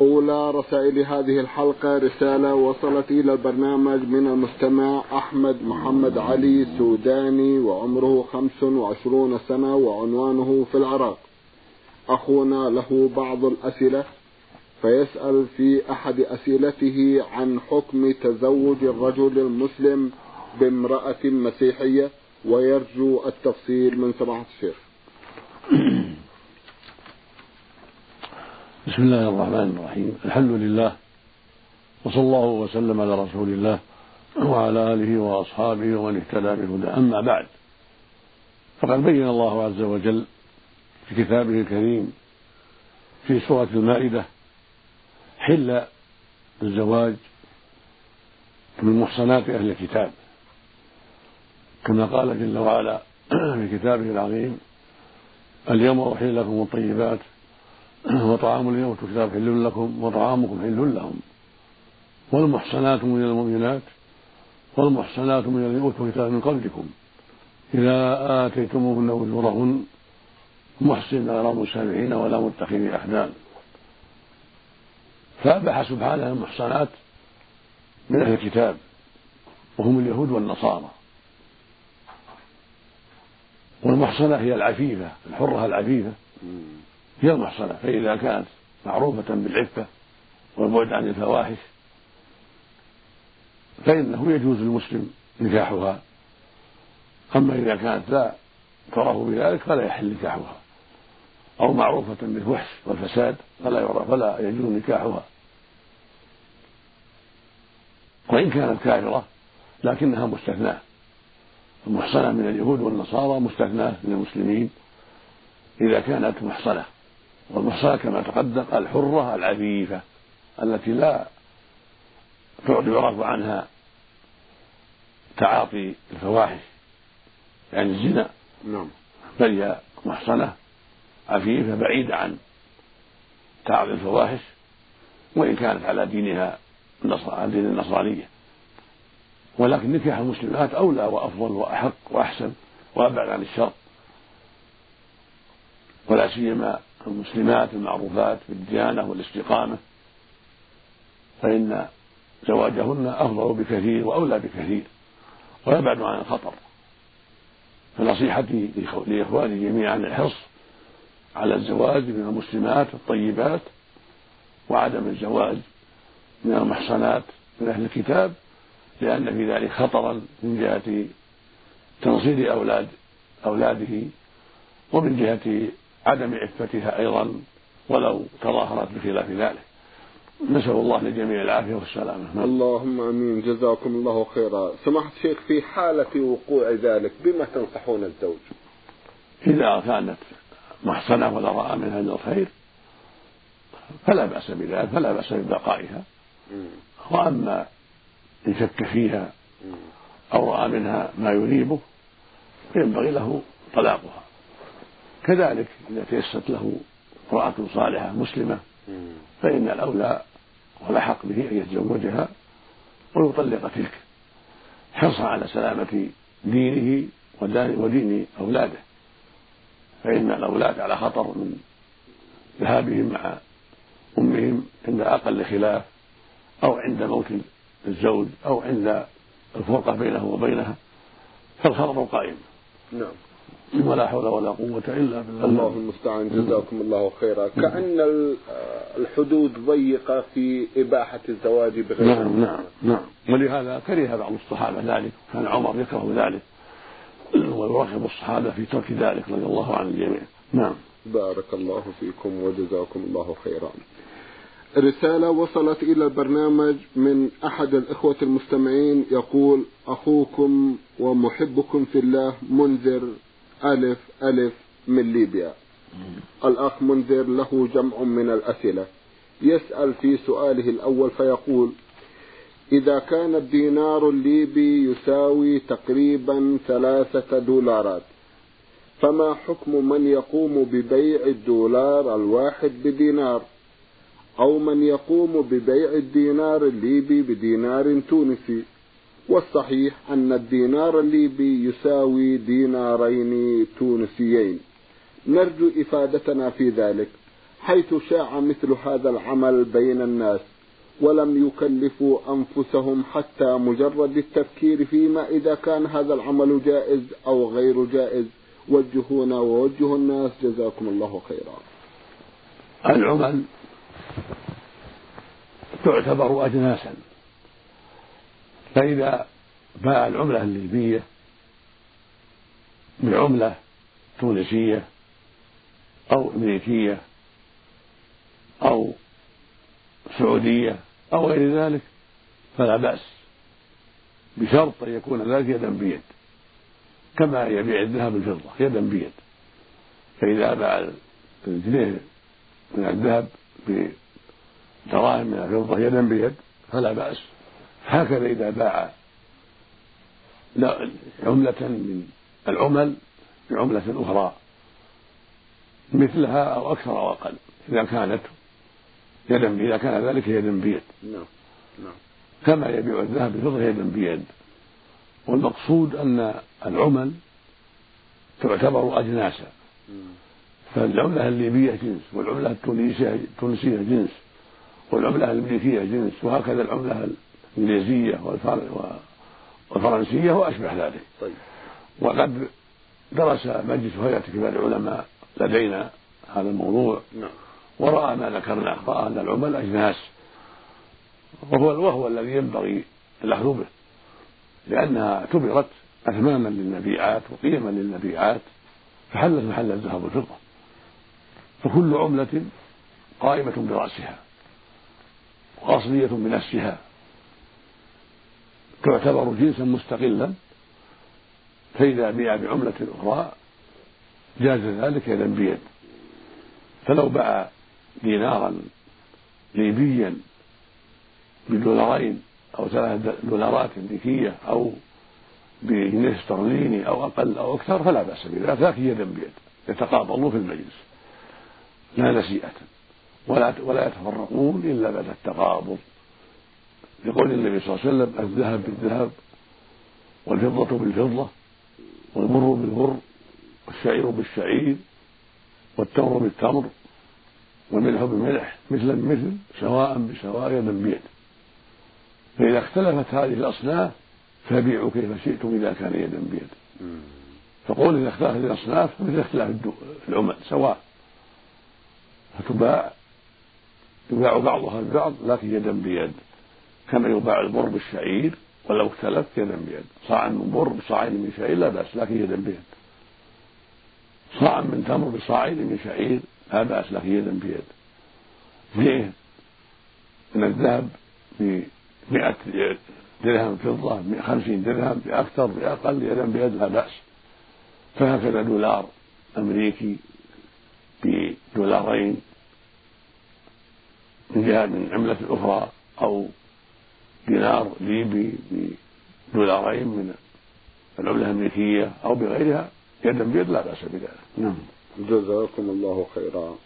أولى رسائل هذه الحلقة رسالة وصلت إلى البرنامج من المستمع أحمد محمد علي سوداني وعمره خمس وعشرون سنة وعنوانه في العراق. أخونا له بعض الأسئلة فيسأل في أحد أسئلته عن حكم تزوج الرجل المسلم بامرأة مسيحية ويرجو التفصيل من سماحة الشيخ. بسم الله الرحمن الرحيم. الحمد لله وصلى الله وسلم على رسول الله وعلى آله وأصحابه ومن اهتدى بهدى أما بعد فقد بين الله عز وجل في كتابه الكريم في سورة المائدة حل الزواج من محصنات أهل الكتاب. كما قال جل وعلا في كتابه العظيم اليوم أحل لكم الطيبات وطعام اليوم الكتاب حل لكم وطعامكم حل لهم. والمحصنات من المؤمنات والمحصنات من الذين أوتوا الكتاب من قبلكم. إذا آتيتموهن أجورهن محسن غير مسامحين ولا متخذي أخدان. فابح سبحانه المحصنات من أهل الكتاب وهم اليهود والنصارى. والمحصنة هي العفيفة الحرة العفيفة. هي المحصنة فإذا كانت معروفة بالعفة والبعد عن الفواحش فإنه يجوز للمسلم نكاحها. أما إذا كانت لا تعرف بذلك فلا يحل نكاحها. أو معروفة بالفحش والفساد فلا يعرف فلا يجوز نكاحها. وإن كانت كافرة لكنها مستثناة. المحصنة من اليهود والنصارى مستثناة من المسلمين إذا كانت محصنة. والمحصنة كما تقدم الحرة العفيفة التي لا يعرف عنها تعاطي الفواحش يعني الزنا. نعم. بل هي محصنة عفيفة بعيدة عن تعاطي الفواحش وإن كانت على دينها دين النصرانية. ولكن نكاح المسلمات أولى وأفضل وأحق وأحسن وأبعد عن الشر. ولا سيما المسلمات المعروفات بالديانة والاستقامة فإن زواجهن أفضل بكثير وأولى بكثير ويبعد عن الخطر. فنصيحتي لإخواني جميعا الحرص على الزواج من المسلمات الطيبات وعدم الزواج من المحصنات من أهل الكتاب لأن في ذلك خطرا من جهة تنصير أولاد أولاده ومن جهة عدم عفتها أيضا ولو تظاهرت بخلاف ذلك. نسأل الله للجميع العافية والسلامة. اللهم آمين. جزاكم الله خيرا. سماحة الشيخ في حالة وقوع ذلك بما تنصحون الزوج؟ إذا كانت محصنة ولا رأى منها من الخير فلا بأس بذلك فلا بأس ببقائها. وأما إن شك فيها أو رأى منها ما يريبه فينبغي له طلاقها. كذلك إذا تيسرت له امرأة صالحة مسلمة فإن الأولى والأحق به أن يتزوجها ويطلق تلك حرصا على سلامة دينه ودين أولاده. فإن الأولاد على خطر من ذهابهم مع أمهم عند أقل خلاف أو عند موت الزوج أو عند الفرقة بينه وبينها فالخطر قائم. نعم. ولا حول ولا قوة إلا بالله. الله المستعان. جزاكم الله خيرا. كأن الحدود ضيقة في إباحة الزواج بغير نعم نعم نعم. ولهذا كره بعض الصحابة ذلك. كان عمر يكره ذلك. ويرغب الصحابة في ترك ذلك رضي الله عن الجميع نعم. بارك الله فيكم وجزاكم الله خيرا. رسالة وصلت إلى البرنامج من أحد الإخوة المستمعين. يقول أخوكم ومحبكم في الله منذر ألف ألف من ليبيا. الأخ منذر له جمع من الأسئلة. يسأل في سؤاله الأول فيقول إذا كان الدينار الليبي يساوي تقريبا ثلاثة دولارات فما حكم من يقوم ببيع الدولار الواحد بدينار؟ أو من يقوم ببيع الدينار الليبي بدينار تونسي؟ والصحيح أن الدينار الليبي يساوي دينارين تونسيين. نرجو إفادتنا في ذلك حيث شاع مثل هذا العمل بين الناس ولم يكلفوا أنفسهم حتى مجرد التفكير فيما إذا كان هذا العمل جائز أو غير جائز. وجهونا ووجهوا الناس جزاكم الله خيرا. العمل تعتبر أجناسا. فإذا باع العملة الليبية بعملة تونسية أو أمريكية أو سعودية أو غير ذلك فلا بأس بشرط أن يكون ذلك يدا بيد كما يبيع الذهب الفضة يدا بيد. فإذا باع الجنيه من الذهب بدراهم من الفضة يدا بيد فلا بأس. هكذا إذا باع عملة من العمل بعملة أخرى مثلها أو أكثر أو أقل إذا كانت يدا إذا كان ذلك يدا بيد. نعم نعم. كما يبيع الذهب بفضة يدا بيد. والمقصود أن العمل تعتبر أجناسا. فالعملة الليبية جنس والعملة التونسية التونسية جنس والعملة الأمريكية جنس وهكذا العملة الإنجليزية والفرنسية وأشبه ذلك طيب. وقد درس مجلس هيئة كبار العلماء لدينا هذا الموضوع نعم. ورأى ما ذكرناه رأى أن العمل أجناس وهو وهو الذي ينبغي الأخذ به لأنها اعتبرت أثمانا للمبيعات وقيما للمبيعات فحلت محل الذهب والفضة فكل عملة قائمة برأسها وأصلية بنفسها تعتبر جنسا مستقلا فإذا بيع بعملة أخرى جاز ذلك يدا بيد فلو باع دينارا ليبيا بدولارين أو ثلاث دولارات أمريكية أو بجنيه استرليني أو أقل أو أكثر فلا بأس بذلك. لكن يدا بيد يتقابلون في المجلس. لا نسيئة. ولا ولا يتفرقون إلا بعد التقابض. لقول النبي صلى الله عليه وسلم الذهب بالذهب والفضة بالفضة والبر بالبر والشعير بالشعير والتمر بالتمر والملح بالملح مثلا بمثل سواء بسواء يدا بيد. فإذا اختلفت هذه الأصناف فبيعوا كيف شئتم إذا كان يدا بيد. فقول إذا اختلفت الأصناف مثل اختلاف العمل سواء فتباع يباع بعضها ببعض لكن يدا بيد. كما يباع البر بالشعير ولو اختلف يدا بيد. صاع من بر بصاعين من شعير لا بأس لكن يدا بيد. صاع من تمر بصاعين من شعير لا بأس لكن يدا بيد. فيه من الذهب بمئة درهم فضة خمسين درهم بأكثر بأقل يدا بيد لا بأس. فهكذا دولار أمريكي بدولارين من جهة من عملة أخرى أو دينار ليبي بدولارين من العملة الأمريكية أو بغيرها يدا بيد لا بأس بذلك. نعم. جزاكم الله خيرا.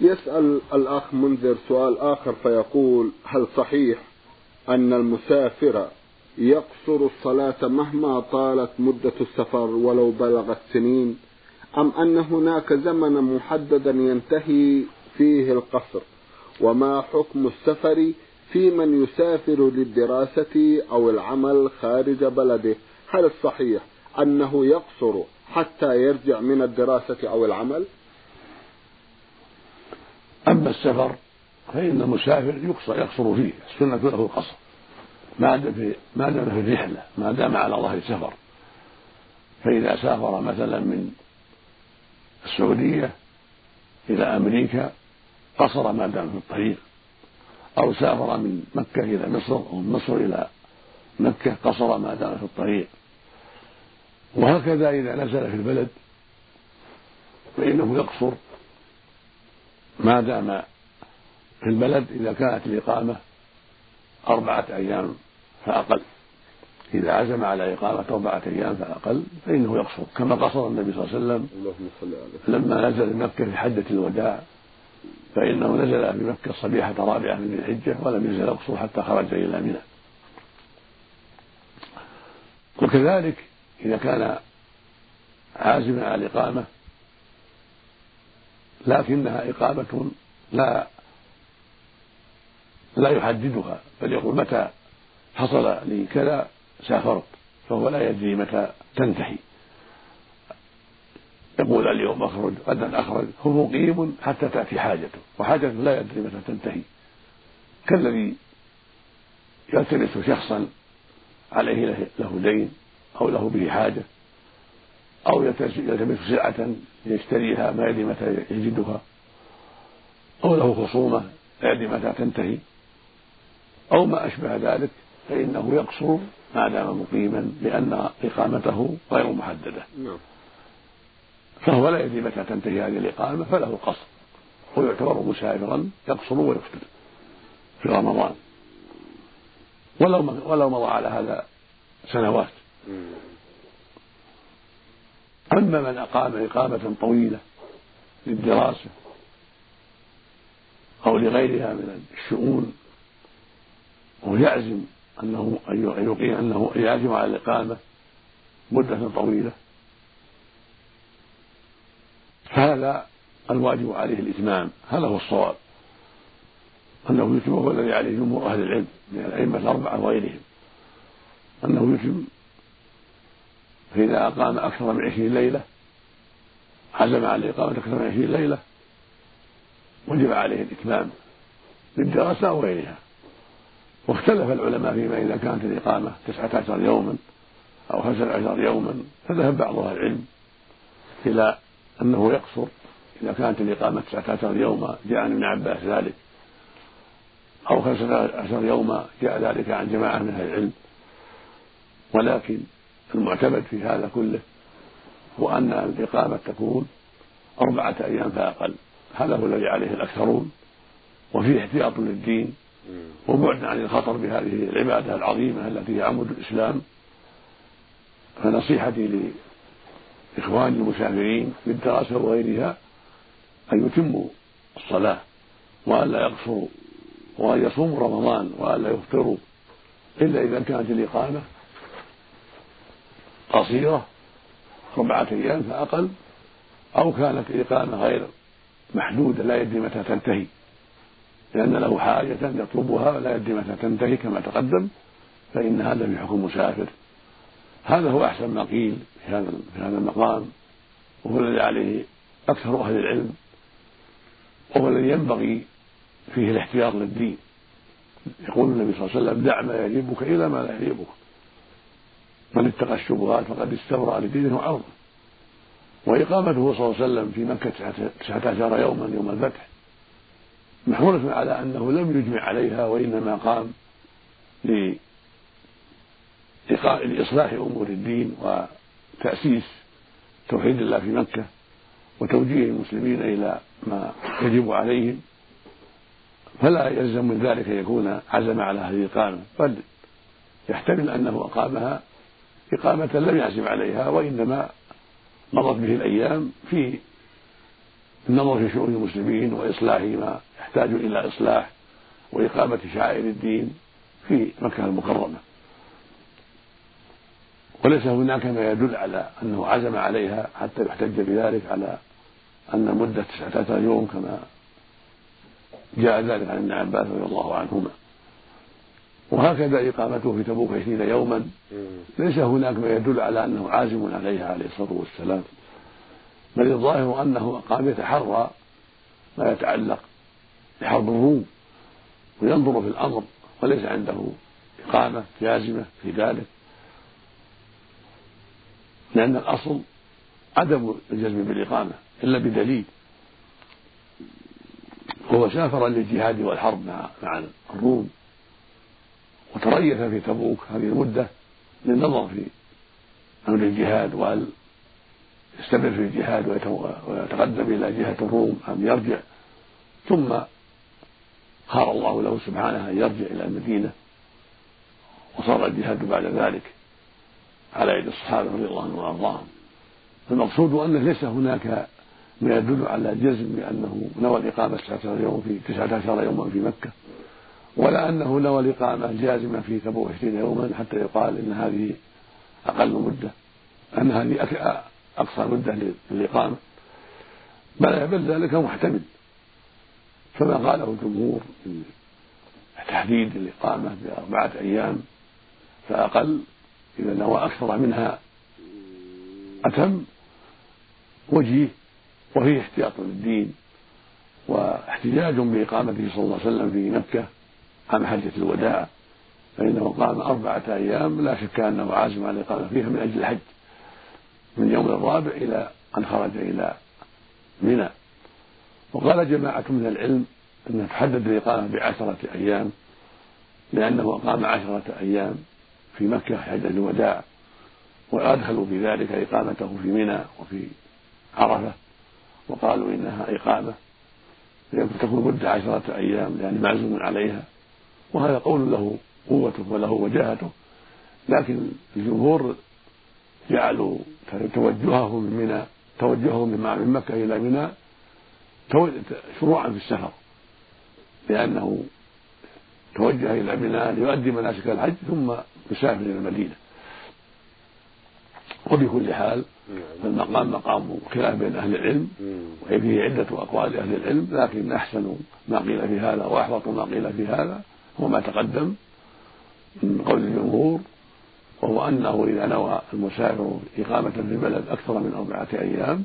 يسأل الأخ منذر سؤال آخر فيقول هل صحيح أن المسافر يقصر الصلاة مهما طالت مدة السفر ولو بلغت سنين أم أن هناك زمنا محددا ينتهي فيه القصر؟ وما حكم السفر في من يسافر للدراسة أو العمل خارج بلده. هل الصحيح أنه يقصر حتى يرجع من الدراسة أو العمل؟ أما السفر فإن المسافر يقصر يقصر فيه. السنة له القصر. ما دام في ما دام في الرحلة ما دام على ظهر سفر فإذا سافر مثلا من السعودية إلى أمريكا قصر ما دام في الطريق. أو سافر من مكة إلى مصر أو من مصر إلى مكة قصر ما دام في الطريق. وهكذا إذا نزل في البلد فإنه يقصر ما دام في البلد. إذا كانت الإقامة أربعة أيام فأقل. إذا عزم على إقامة أربعة أيام فأقل فإنه يقصر. كما قصر النبي صلى الله عليه وسلم لما نزل مكة في حجة الوداع. فإنه نزل في مكة صبيحة رابعة من الحجة ولم يزل يقصر حتى خرج إلى منى. وكذلك إذا كان عازما على الإقامة لكنها إقامة لا لا يحددها بل يقول متى حصل لي كذا سافرت فهو لا يدري متى تنتهي. يقول اليوم أخرج غدا أخرج. هو مقيم حتى تأتي حاجته وحاجته لا يدري متى تنتهي. كالذي يلتمس شخصا عليه له دين أو له به حاجة أو يلتمس سلعة يشتريها ما يدري متى يجدها أو له خصومة لا يدري متى تنتهي. أو ما أشبه ذلك فإنه يقصر ما دام مقيما لأن إقامته غير محددة. نعم. فهو لا يدري متى تنتهي هذه الإقامة فله القصر. ويعتبر مسافرا يقصر ويفطر في رمضان. ولو ولو مضى على هذا سنوات. أما من أقام إقامة طويلة للدراسة أو لغيرها من الشؤون ويعزم أنه أن يقيم أنه يعزم على الإقامة مدة طويلة فهذا الواجب عليه الإتمام هذا هو الصواب. أنه يتم هو الذي عليه جمهور أهل العلم من الأئمة الأربعة وغيرهم أنه يتم فإذا أقام أكثر من عشرين ليلة عزم على إقامة أكثر من عشرين ليلة وجب عليه الإتمام للدراسة أو غيرها واختلف العلماء فيما إذا كانت الإقامة تسعة عشر يوما أو خمسة عشر يوما فذهب بعض أهل العلم إلى أنه يقصر إذا كانت الإقامة تسعة عشر يوما جاء عن ابن عباس ذلك أو خمسة عشر يوما جاء ذلك عن جماعة من أهل العلم. ولكن المعتمد في هذا كله هو أن الإقامة تكون أربعة أيام فأقل. هذا هو الذي عليه الأكثرون. وفيه احتياط للدين وبعد عن الخطر بهذه العبادة العظيمة التي هي عمود الإسلام. فنصيحتي إخوان المسافرين بالدراسة وغيرها أن يتموا الصلاة وأن لا يقصروا وأن يصوموا رمضان وأن لا يفطروا إلا إذا كانت الإقامة قصيرة أربعة أيام فأقل أو كانت الإقامة غير محدودة لا يدري متى تنتهي لأن له حاجة يطلبها ولا يدري متى تنتهي كما تقدم فإن هذا في حكم مسافر هذا هو أحسن ما قيل في هذا في هذا المقام وهو الذي عليه أكثر أهل العلم وهو الذي ينبغي فيه الاحتياط للدين. يقول النبي صلى الله عليه وسلم دع ما يعجبك إلى ما لا يعجبك من اتقى الشبهات فقد استبرأ لدينه عرضه وإقامته صلى الله عليه وسلم في مكة تسعة عشر يوما يوم الفتح محمولة على أنه لم يجمع عليها وإنما قام لإصلاح أمور الدين وتأسيس توحيد الله في مكة وتوجيه المسلمين إلى ما يجب عليهم. فلا يلزم من ذلك أن يكون عزم على هذه الإقامة بل يحتمل أنه أقامها إقامة لم يعزم عليها وإنما مضت به الأيام في النظر في شؤون المسلمين وإصلاح ما يحتاج إلى إصلاح وإقامة شعائر الدين في مكة المكرمة. وليس هناك ما يدل على أنه عزم عليها حتى يحتج بذلك على أن مدة تسعة عشر يوم كما جاء ذلك عن ابن عباس رضي الله عنهما. وهكذا إقامته في تبوك عشرين يوما. ليس هناك ما يدل على أنه عازم عليها عليه الصلاة والسلام. بل الظاهر أنه قام يتحرى ما يتعلق بحرب الروم وينظر في الأمر وليس عنده إقامة جازمة في ذلك. لأن الأصل عدم الجزم بالإقامة إلا بدليل. هو سافر للجهاد والحرب مع مع الروم وتريث في تبوك هذه المدة للنظر في أمر الجهاد وهل يستمر في الجهاد ويتقدم إلى جهة الروم أم يرجع. ثم خار الله له سبحانه أن يرجع إلى المدينة وصار الجهاد بعد ذلك. على يد الصحابة رضي الله عنهم وأرضاهم. فالمقصود أنه ليس هناك ما يدل على جزم بأنه نوى الإقامة تسعة عشر يوم في تسعة عشر يوما في مكة ولا أنه نوى الإقامة جازمة في تبوك عشرين يوما حتى يقال إن هذه أقل مدة أن هذه أقصى مدة للإقامة. بل بل ذلك محتمل. كما قاله الجمهور تحديد الإقامة بأربعة أيام فأقل إذا نوى أكثر منها أتم وجيه وفيه احتياط للدين واحتجاج بإقامته صلى الله عليه وسلم في مكة عام حجة الوداع فإنه قام أربعة أيام لا شك أنه عازم على الإقامة فيها من أجل الحج. من يوم الرابع إلى أن خرج إلى منى. وقال جماعة من العلم أنها تحدد الإقامة بعشرة أيام لأنه أقام عشرة أيام. في مكة حجة الوداع وأدخلوا في ذلك إقامته في منى وفي عرفة وقالوا إنها إقامة تكون مدة عشرة أيام يعني معزوم عليها. وهذا قول له قوته وله وجاهته. لكن الجمهور جعلوا توجههم من منى توجههم من مكة إلى منى شروعا في السفر لأنه توجه إلى منى ليؤدي مناسك الحج ثم يسافر إلى المدينة. وبكل حال فالمقام مقام خلاف بين أهل العلم وفيه عدة أقوال لأهل العلم لكن أحسن ما قيل في هذا وأحوط ما قيل في هذا هو ما تقدم من قول الجمهور وهو أنه إذا نوى المسافر إقامة في البلد أكثر من أربعة أيام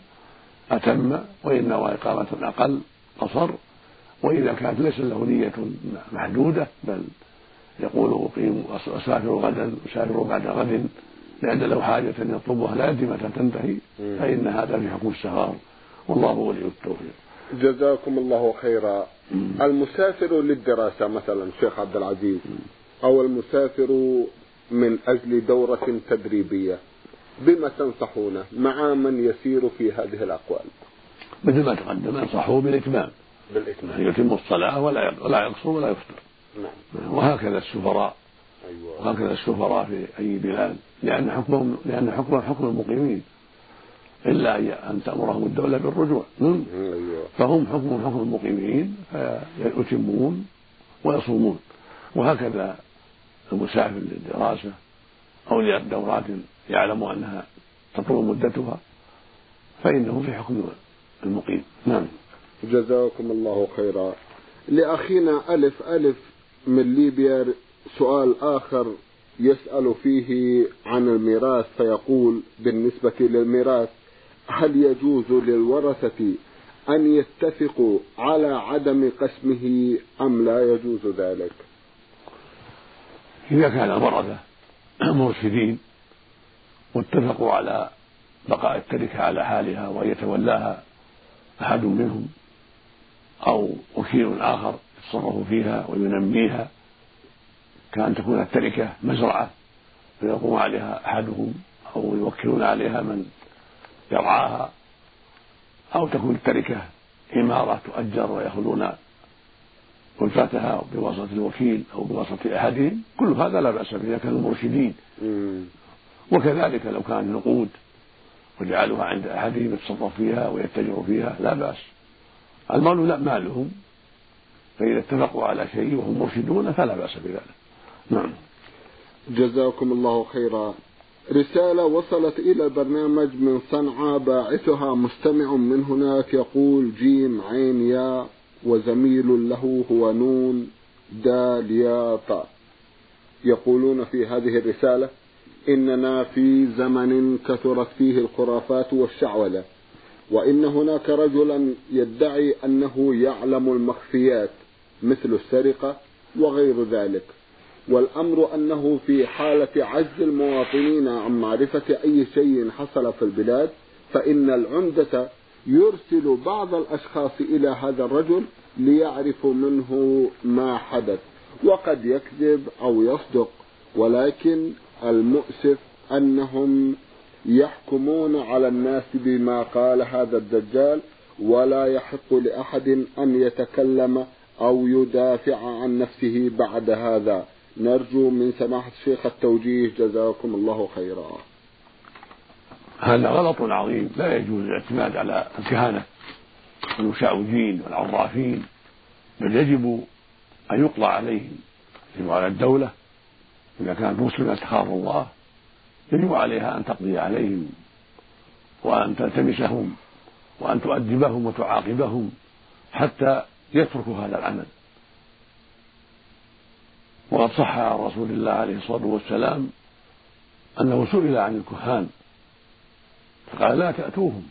أتم وإن نوى إقامة أقل قصر وإذا كانت ليس له نية محدودة بل يقول أقيم أسافر غدا أسافر بعد غد لأن له حاجة يطلبها لا يدري متى تنتهي فإن هذا في حكم السفر. والله ولي التوفيق. جزاكم الله خيرا. المسافر للدراسة مثلا شيخ عبد العزيز أو المسافر من أجل دورة تدريبية بما تنصحونه؟ مع من يسير في هذه الأقوال؟ مثل ما تقدم انصحه بالإتمام. بالإتمام. يتم الصلاة ولا ولا يقصر ولا يفطر. نعم. وهكذا السفراء. أيوة. وهكذا السفراء في أي بلاد. لأن حكمهم لأن حكمهم حكم المقيمين. إلا أن تأمرهم الدولة بالرجوع. أيوة. فهم حكمهم حكم المقيمين فيتمون ويصومون. وهكذا المسافر للدراسة أو لدورات يعلم أنها تطول مدتها فإنه في حكم المقيم. نعم. جزاكم الله خيرا. لأخينا ألف ألف من ليبيا سؤال آخر يسأل فيه عن الميراث فيقول بالنسبة للميراث هل يجوز للورثة أن يتفقوا على عدم قسمه أم لا يجوز ذلك؟ إذا كان الورثة مرشدين واتفقوا على بقاء التركة على حالها وأن يتولاها أحد منهم أو وكيل آخر يتصرف فيها وينميها كأن تكون التركة مزرعة فيقوم عليها أحدهم أو يوكلون عليها من يرعاها أو تكون التركة إمارة تؤجر ويأخذون ألفتها بواسطة الوكيل أو بواسطة أحدهم كل هذا لا بأس به إذا كانوا مرشدين وكذلك لو كان نقود وجعلوها عند أحدهم يتصرف فيها ويتجر فيها لا بأس. المال لا مالهم. فإذا اتفقوا على شيء وهم مرشدون فلا بأس بذلك. نعم. جزاكم الله خيرا. رسالة وصلت إلى البرنامج من صنعاء باعثها مستمع من هناك يقول جيم عين يا وزميل له هو نون دال يا طاء يقولون في هذه الرسالة إننا في زمن كثرت فيه الخرافات والشعوذة. وإن هناك رجلا يدعي أنه يعلم المخفيات مثل السرقة وغير ذلك. والأمر أنه في حالة عجز المواطنين عن معرفة أي شيء حصل في البلاد فإن العمدة يرسل بعض الأشخاص إلى هذا الرجل ليعرفوا منه ما حدث وقد يكذب أو يصدق ولكن المؤسف أنهم يحكمون على الناس بما قال هذا الدجال ولا يحق لأحد أن يتكلم أو يدافع عن نفسه بعد هذا. نرجو من سماحة الشيخ التوجيه. جزاكم الله خيرا. هذا غلط عظيم. لا يجوز الاعتماد على الكهنة والمشعوذين والعرافين بل يجب أن يقضى عليهم يجب على الدولة. إذا كانت مسلمة تخاف الله يجب عليها أن تقضي عليهم وأن تلتمسهم وأن تؤدبهم وتعاقبهم حتى يتركوا هذا العمل. وقد صح عن رسول الله عليه الصلاة والسلام أنه سئل عن الكهان فقال لا تأتوهم.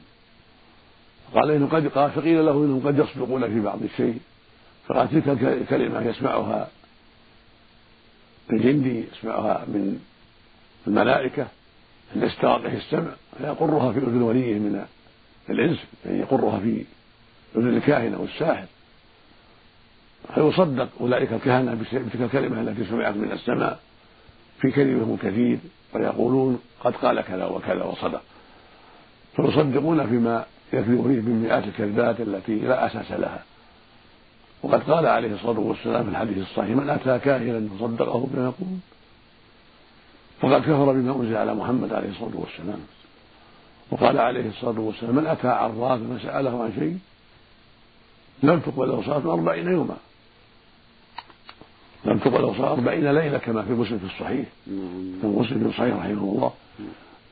قال إنه قد قال فقيل له إنهم قد يصدقون في بعض الشيء. فقال تلك كلمة يسمعها الجندي يسمعها من الملائكة أن يستغرق السمع فيقرها في أذن وليه من الإنس يعني يقرها في أذن الكاهن أو الساحر. فيصدق أولئك الكهنة بتلك الكلمة التي سمعت من السماء؟ في كلمهم كثير ويقولون قد قال كذا وكذا وصدق. فيصدقون فيما يكذب فيه من مئات الكذبات التي لا أساس لها. وقد قال عليه الصلاة والسلام في الحديث الصحيح من أتى كاهنا فصدقه بما يقول. فقد كفر بما أنزل على محمد عليه الصلاة والسلام. وقال عليه الصلاة والسلام من أتى عرافا فسأله عن شيء؟ لم تقبل صلاة أربعين يوما. لم تقبل صلاة أربعين ليلة كما في مسلم في الصحيح. في مسلم في الصحيح رحمه الله.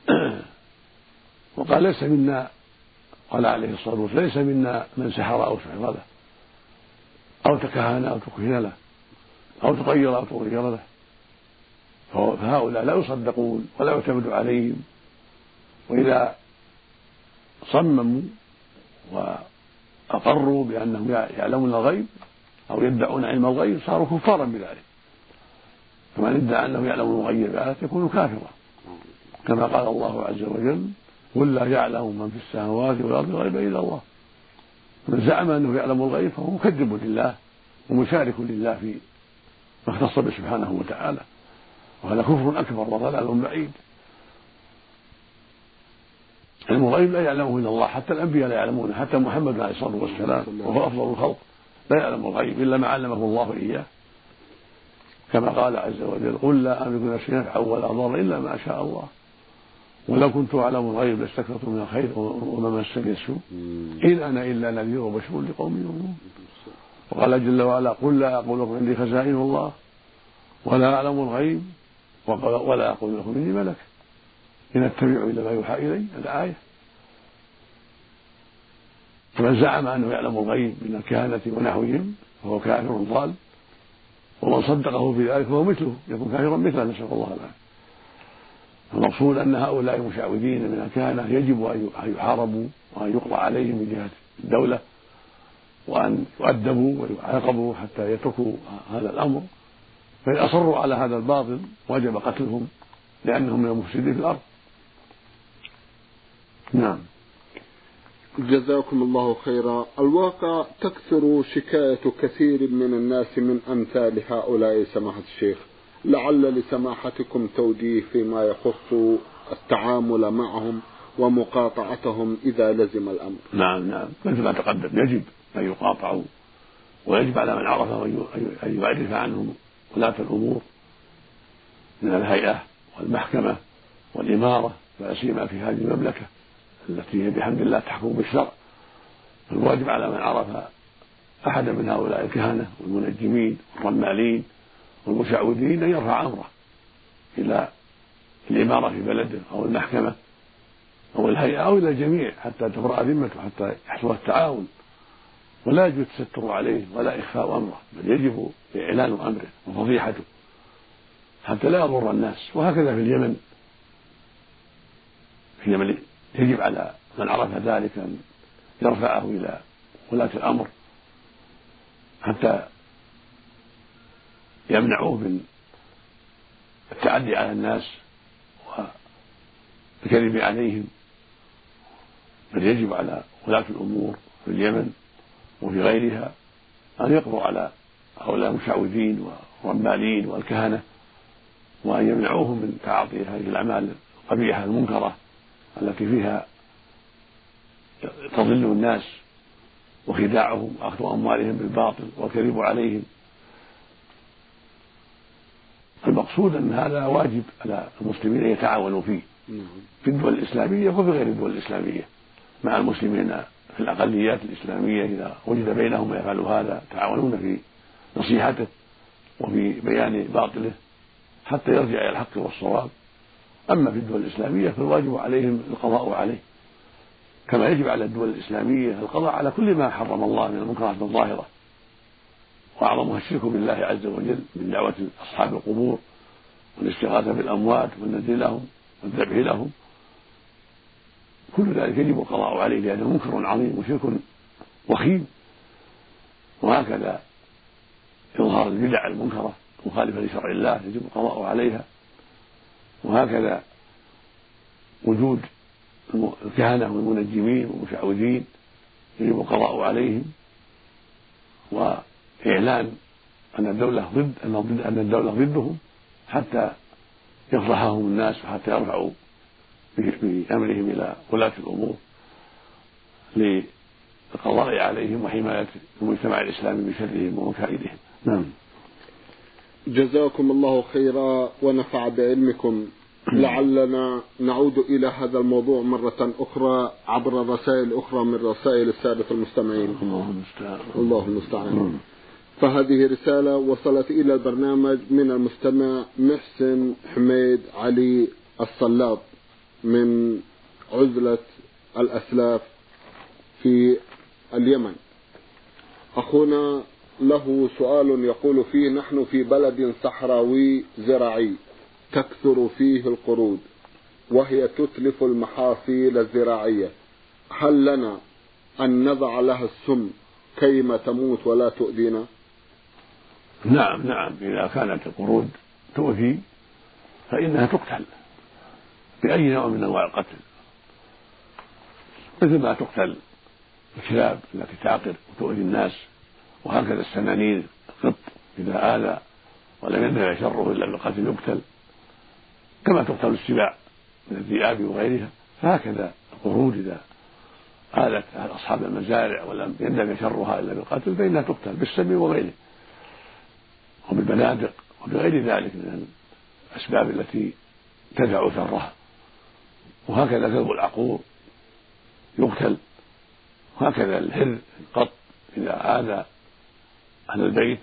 وقال ليس منا قال عليه الصلاة والسلام ليس منا من سحر أو سحر له. أو تكهن أو تكهن له. أو تطير أو تغير له. فهؤلاء لا يصدقون ولا يعتمد عليهم. وإذا صمموا وأقروا بأنهم يعلمون الغيب أو يدعون علم الغيب صاروا كفارا بذلك. فمن ادعى أنه يعلم الغيبات يكون كافرا. كما قال الله عز وجل قل لا يعلم من في السماوات والأرض الغيب إلا الله. من زعم أنه يعلم الغيب فهو مكذب لله ومشارك لله في ما اختص به سبحانه وتعالى. وهذا كفر أكبر وضلال بعيد. علم الغيب لا يعلمه إلا الله حتى الأنبياء لا يعلمونه حتى محمد عليه الصلاة والسلام وهو أفضل الخلق لا يعلم الغيب إلا ما علمه الله إياه. كما قال عز وجل قل لا أملك نفسي نفعا ولا ضرا إلا ما شاء الله. ولو كنت أعلم الغيب لاستكثرت من الخير وما مسني السوء. إن أنا إلا نذير وبشر لقوم يؤمنون. وقال جل وعلا قل لا أقول لكم عندي خزائن الله ولا أعلم الغيب ولا أقول لكم إني ملك. إن أتبع إلا ما يوحى إلي الآية فمن زعم أنه يعلم الغيب من الكهنة ونحوهم فهو كافر ضال ومن صدقه في ذلك فهو مثله يكون كافرا مثله نسأل الله العافية. المقصود أن هؤلاء المشعوذين من الكهنة يجب أن يحاربوا وأن يقضى عليهم من جهة الدولة وأن يؤدبوا ويعاقبوا حتى يتركوا هذا الأمر. فإن أصروا على هذا الباطل وجب قتلهم لأنهم من المفسدين في الأرض. نعم. جزاكم الله خيرا. الواقع تكثر شكاية كثير من الناس من أمثال هؤلاء سماحة الشيخ. لعل لسماحتكم توجيه فيما يخص التعامل معهم ومقاطعتهم إذا لزم الأمر. نعم نعم. مثل ما تقدم يجب أن يقاطعوا ويجب على من عرفهم أن يعرف عنهم ولاة الأمور من الهيئة والمحكمة والإمارة لا سيما في هذه المملكة التي هي بحمد الله تحكم بالشرع. فالواجب على من عرف أحدا من هؤلاء الكهنة والمنجمين والرمالين والمشعوذين أن يرفع أمره إلى الإمارة في بلده أو المحكمة أو الهيئة أو إلى الجميع حتى تبرأ ذمته حتى يحصل التعاون. ولا يجوز التستر عليه ولا إخفاء أمره بل يجب إعلان أمره وفضيحته حتى لا يضر الناس. وهكذا في اليمن. في اليمن يجب على من عرف ذلك أن يرفعه إلى ولاة الأمر حتى يمنعوه من التعدي على الناس والكذب عليهم. بل يجب على ولاة الأمور في اليمن وفي غيرها أن يقضوا على هؤلاء المشعوذين والرمالين والكهنة وأن يمنعوهم من تعاطي هذه الأعمال القبيحة المنكرة التي فيها تضل الناس وخداعهم وأخذ أموالهم بالباطل والكذب عليهم المقصود أن هذا واجب على المسلمين أن يتعاونوا فيه نعم. في الدول الإسلامية وفي غير الدول الإسلامية مع المسلمين في الأقليات الإسلامية إذا وجد بينهم يفعل هذا تعاونون في نصيحته وفي بيان باطله حتى يرجع إلى الحق والصواب. أما في الدول الإسلامية فالواجب عليهم القضاء عليه. كما يجب على الدول الإسلامية القضاء على كل ما حرم الله من المنكرات الظاهرة. وأعظمها الشرك بالله عز وجل من دعوة أصحاب القبور والاستغاثة بالأموات والنذر لهم والذبح لهم كل ذلك يجب القضاء عليه لأنه منكر عظيم وشرك وخيم. وهكذا إظهار البدع المنكرة مخالفة لشرع الله يجب القضاء عليها. وهكذا وجود الكهنة والمنجمين والمشعوذين يجب القضاء عليهم. وإعلان أن الدولة ضد أن الدولة ضدهم حتى يفضحهم الناس وحتى يرفعوا بأمرهم إلى ولاة الأمور للقضاء عليهم وحماية المجتمع الإسلامي من شرهم ومكائدهم. نعم. جزاكم الله خيرا ونفع بعلمكم. لعلنا نعود إلى هذا الموضوع مرة أخرى عبر رسائل أخرى من رسائل السادة المستمعين. الله المستعان. الله المستعان. فهذه رسالة وصلت إلى البرنامج من المستمع محسن حميد علي الصلاب. من عزلة الأسلاف في اليمن. أخونا له سؤال يقول فيه نحن في بلد صحراوي زراعي تكثر فيه القرود وهي تتلف المحاصيل الزراعية. هل لنا أن نضع لها السم كيما تموت ولا تؤذينا؟ نعم نعم. إذا كانت القرود تؤذي فإنها تقتل. بأي نوع من أنواع القتل. مثل ما تقتل الكلاب التي تعقر وتؤذي الناس وهكذا السنانير القط إذا آذى ولم يندفع شره إلا بالقتل يقتل كما تقتل السباع من الذئاب وغيرها فهكذا القرود إذا آذت أصحاب المزارع ولم يندفع شرها إلا بالقتل فإنها تقتل بالسم وغيره وبالبنادق وبغير ذلك من الأسباب التي تدفع شرها وهكذا كلب العقور يقتل وهكذا الهر القط إذا آذى أهل البيت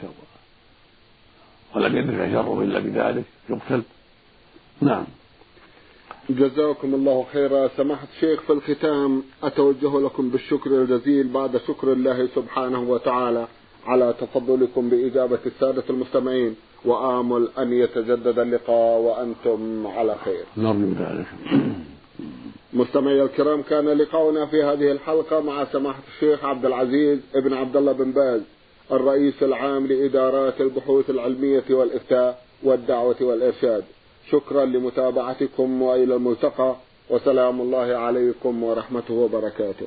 ولم يدفع شره إلا بذلك يقتل. نعم. جزاكم الله خيرا. سماحة الشيخ في الختام أتوجه لكم بالشكر الجزيل بعد شكر الله سبحانه وتعالى على تفضلكم بإجابة السادة المستمعين وآمل أن يتجدد اللقاء وأنتم على خير. نرجو ذلك. مستمعي الكرام كان لقاؤنا في هذه الحلقة مع سماحة الشيخ عبد العزيز ابن عبد الله بن باز الرئيس العام لإدارات البحوث العلمية والإفتاء والدعوة والإرشاد. شكرا لمتابعتكم وإلى الملتقى وسلام الله عليكم ورحمته وبركاته.